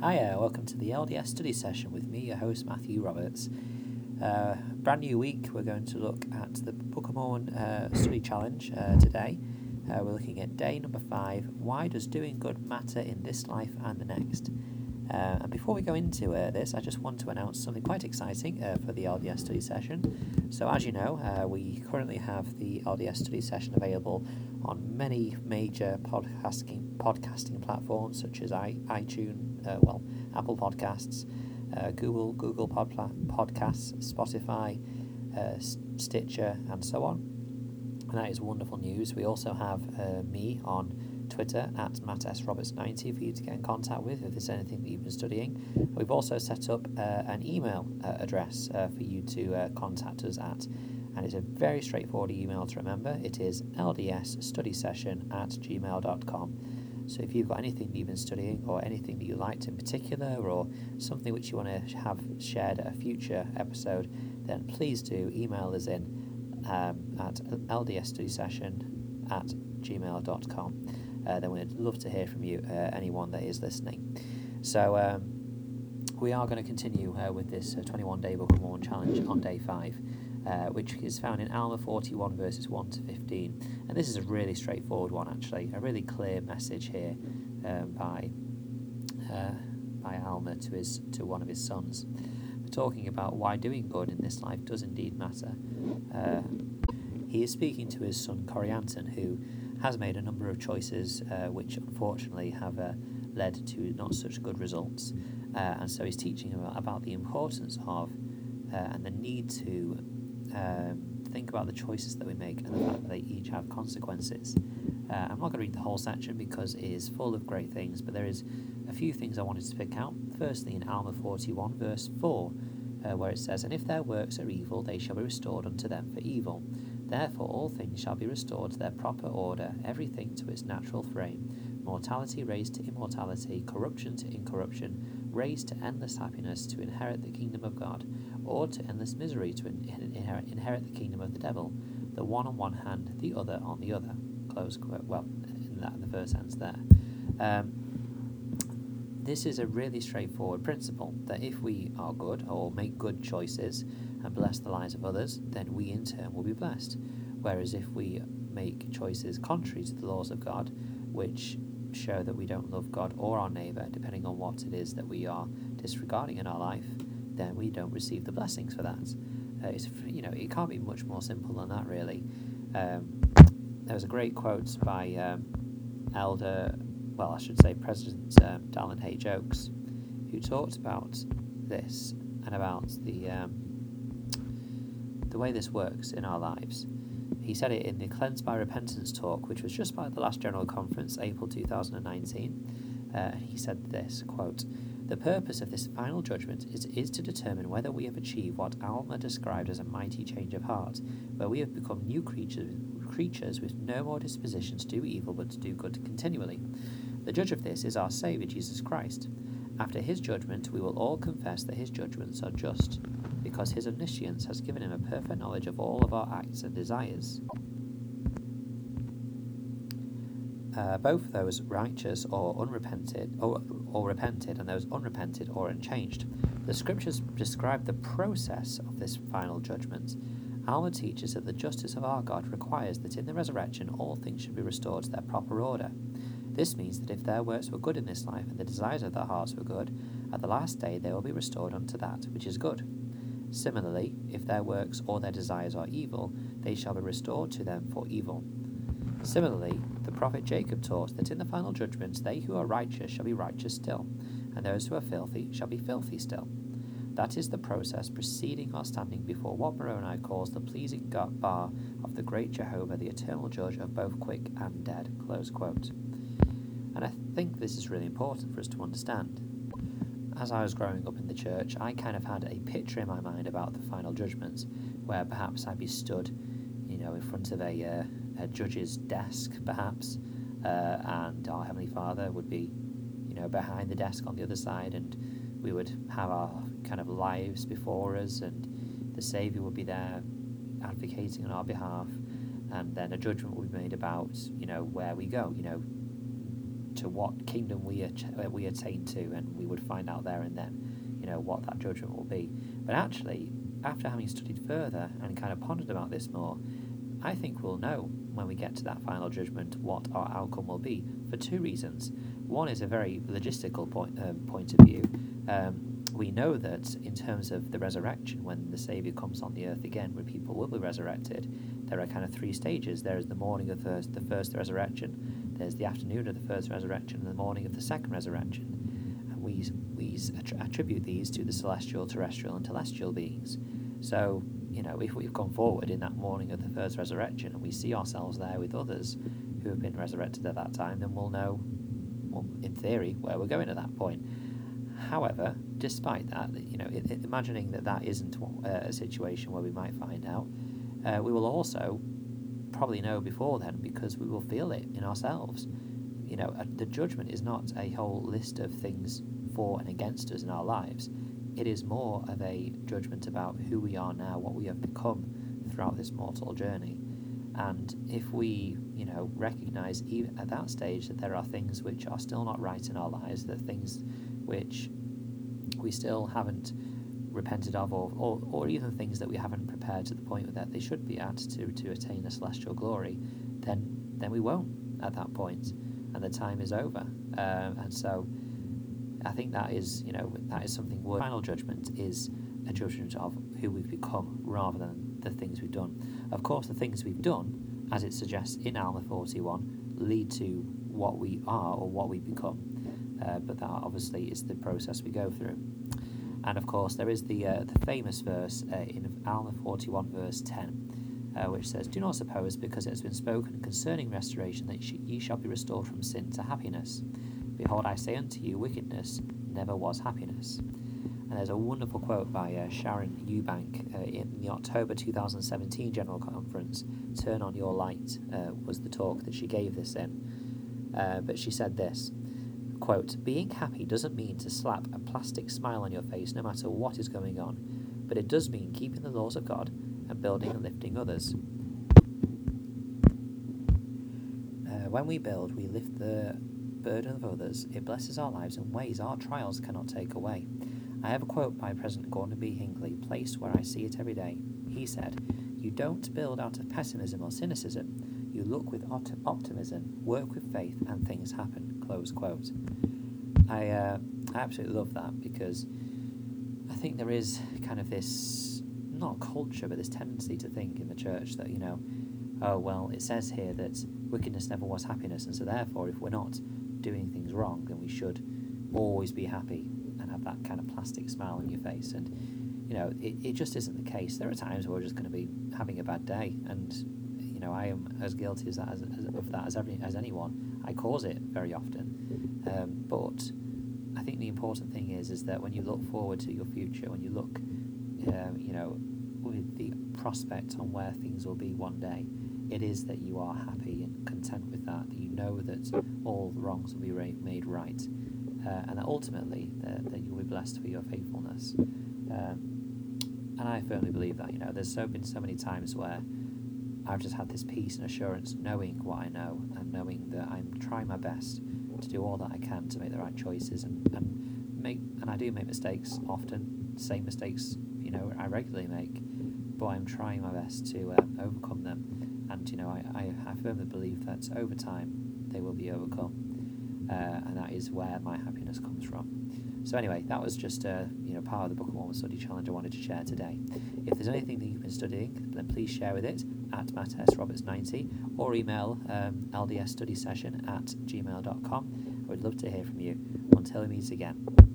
Hiya, welcome to the LDS study session with me, your host Matthew Roberts. Uh, brand new week, we're going to look at the Mormon uh, study challenge uh, today. Uh, we're looking at day number five Why does doing good matter in this life and the next? Uh, and before we go into uh, this, I just want to announce something quite exciting uh, for the LDS study session. So, as you know, uh, we currently have the LDS study session available on many major podcasting podcasting platforms such as I, iTunes, uh, well, Apple Podcasts, uh, Google Google Podpla- Podcasts, Spotify, Stitcher, and so on. And that is wonderful news. We also have me on Twitter at MattSRoberts90 for you to get in contact with if there's anything that you've been studying. We've also set up uh, an email uh, address uh, for you to uh, contact us at, and it's a very straightforward email to remember. It is ldsstudysession at gmail.com. So if you've got anything you've been studying or anything that you liked in particular or something which you want to have shared at a future episode, then please do email us in um, at ldsstudysession at gmail.com uh, then we'd love to hear from you, uh, anyone that is listening. So um, we are going to continue uh, with this 21 day Book of Mormon challenge on day five. Uh, which is found in Alma 41, verses 1 to 15. And this is a really straightforward one, actually, a really clear message here um, by, uh, by Alma to, his, to one of his sons. Talking about why doing good in this life does indeed matter. Uh, he is speaking to his son Corianton, who has made a number of choices uh, which unfortunately have uh, led to not such good results. Uh, and so he's teaching about, about the importance of uh, and the need to um, think about the choices that we make and the fact that they each have consequences. Uh, I'm not going to read the whole section because it is full of great things, but there is a few things I wanted to pick out. Firstly, in Alma 41, verse 4, uh, where it says, And if their works are evil, they shall be restored unto them for evil. Therefore, all things shall be restored to their proper order, everything to its natural frame. Mortality raised to immortality, corruption to incorruption, raised to endless happiness to inherit the kingdom of God, or to endless misery to inherit, the kingdom of the devil. The one on one hand, the other on the other. Close quote. Well, in that in the first sense there. Um, this is a really straightforward principle that if we are good or make good choices, and bless the lives of others, then we in turn will be blessed. Whereas if we make choices contrary to the laws of God, which show that we don't love God or our neighbour, depending on what it is that we are disregarding in our life, then we don't receive the blessings for that. Uh, it's, you know, it can't be much more simple than that, really. Um, there was a great quote by um, Elder, well, I should say President um, Dallin H. Oaks, who talked about this and about the um, the way this works in our lives. He said it in the Cleansed by Repentance talk, which was just by the last General Conference, April 2019. Uh, he said this quote, The purpose of this final judgment is, is to determine whether we have achieved what Alma described as a mighty change of heart, where we have become new creatures, creatures with no more disposition to do evil but to do good continually. The judge of this is our Saviour Jesus Christ. After his judgment, we will all confess that his judgments are just because his omniscience has given him a perfect knowledge of all of our acts and desires. Uh, both those righteous or unrepented, or, or repented, and those unrepented or unchanged. The scriptures describe the process of this final judgment. Alma teaches that the justice of our God requires that in the resurrection all things should be restored to their proper order. This means that if their works were good in this life and the desires of their hearts were good, at the last day they will be restored unto that which is good. Similarly, if their works or their desires are evil, they shall be restored to them for evil. Similarly, the prophet Jacob taught that in the final judgment they who are righteous shall be righteous still, and those who are filthy shall be filthy still. That is the process preceding our standing before what Moroni calls the pleasing bar of the great Jehovah, the eternal judge of both quick and dead. Close quote. And I think this is really important for us to understand. As I was growing up in the church, I kind of had a picture in my mind about the final judgments, where perhaps I'd be stood, you know, in front of a, uh, a judge's desk, perhaps, uh, and our Heavenly Father would be, you know, behind the desk on the other side, and we would have our kind of lives before us, and the Saviour would be there advocating on our behalf, and then a judgment would be made about, you know, where we go, you know, to what kingdom we uh, we attain to, and we would find out there and then, you know, what that judgment will be. But actually, after having studied further and kind of pondered about this more, I think we'll know when we get to that final judgment what our outcome will be for two reasons. One is a very logistical point um, point of view. Um, we know that in terms of the resurrection, when the Saviour comes on the earth again, where people will be resurrected, there are kind of three stages. There is the morning of the, the first resurrection, there's the afternoon of the first resurrection, and the morning of the second resurrection. And we, we attribute these to the celestial, terrestrial, and telestial beings. So, you know, if we've gone forward in that morning of the first resurrection and we see ourselves there with others who have been resurrected at that time, then we'll know, well, in theory, where we're going at that point. However, despite that, you know, imagining that that isn't uh, a situation where we might find out, uh, we will also probably know before then because we will feel it in ourselves. You know, uh, the judgment is not a whole list of things for and against us in our lives. It is more of a judgment about who we are now, what we have become throughout this mortal journey. And if we, you know, recognize even at that stage that there are things which are still not right in our lives, that things which we still haven't repented of, or, or, or even things that we haven't prepared to the point that they should be at to, to attain a celestial glory, then then we won't at that point, and the time is over. Um, and so, I think that is you know that is something. Worth. Final judgment is a judgment of who we've become rather than the things we've done. Of course, the things we've done, as it suggests in Alma 41, lead to what we are or what we become. Uh, but that obviously is the process we go through. And of course, there is the, uh, the famous verse uh, in Alma 41, verse 10, uh, which says, Do not suppose, because it has been spoken concerning restoration, that ye shall be restored from sin to happiness. Behold, I say unto you, wickedness never was happiness. And there's a wonderful quote by uh, Sharon Eubank uh, in the October 2017 General Conference. Turn on Your Light uh, was the talk that she gave this in. But she said this Quote, being happy doesn't mean to slap a plastic smile on your face no matter what is going on, but it does mean keeping the laws of God and building and lifting others. Uh, when we build, we lift the burden of others. It blesses our lives in ways our trials cannot take away. I have a quote by President Gordon B. Hinckley, placed where I see it every day. He said, You don't build out of pessimism or cynicism. You look with opt- optimism, work with faith, and things happen. Close quote. I, uh, I absolutely love that because I think there is kind of this, not culture, but this tendency to think in the church that, you know, oh, well, it says here that wickedness never was happiness, and so therefore, if we're not doing things wrong, then we should always be happy and have that kind of plastic smile on your face. And, you know, it, it just isn't the case. There are times where we're just going to be having a bad day, and, you know, I am as guilty as as, as, of that as, every, as anyone. I cause it very often. Um, but I think the important thing is is that when you look forward to your future, when you look, um, you know, with the prospect on where things will be one day, it is that you are happy and content with that. That you know that all the wrongs will be made right, uh, and that ultimately that, that you'll be blessed for your faithfulness. Um, and I firmly believe that. You know, there's so been so many times where I've just had this peace and assurance knowing what I know and knowing that I'm trying my best to do all that I can to make the right choices and, and make and I do make mistakes often, same mistakes, you know, I regularly make, but I'm trying my best to uh, overcome them. And you know, I, I, I, firmly believe that over time they will be overcome, uh, and that is where my happiness comes from. So anyway, that was just uh, you know part of the Book of Mormon Study Challenge I wanted to share today. If there's anything that you've been studying, then please share with it at Matt S. Roberts 90 or email um, ldsstudysession at gmail.com. I would love to hear from you. Until we meet again.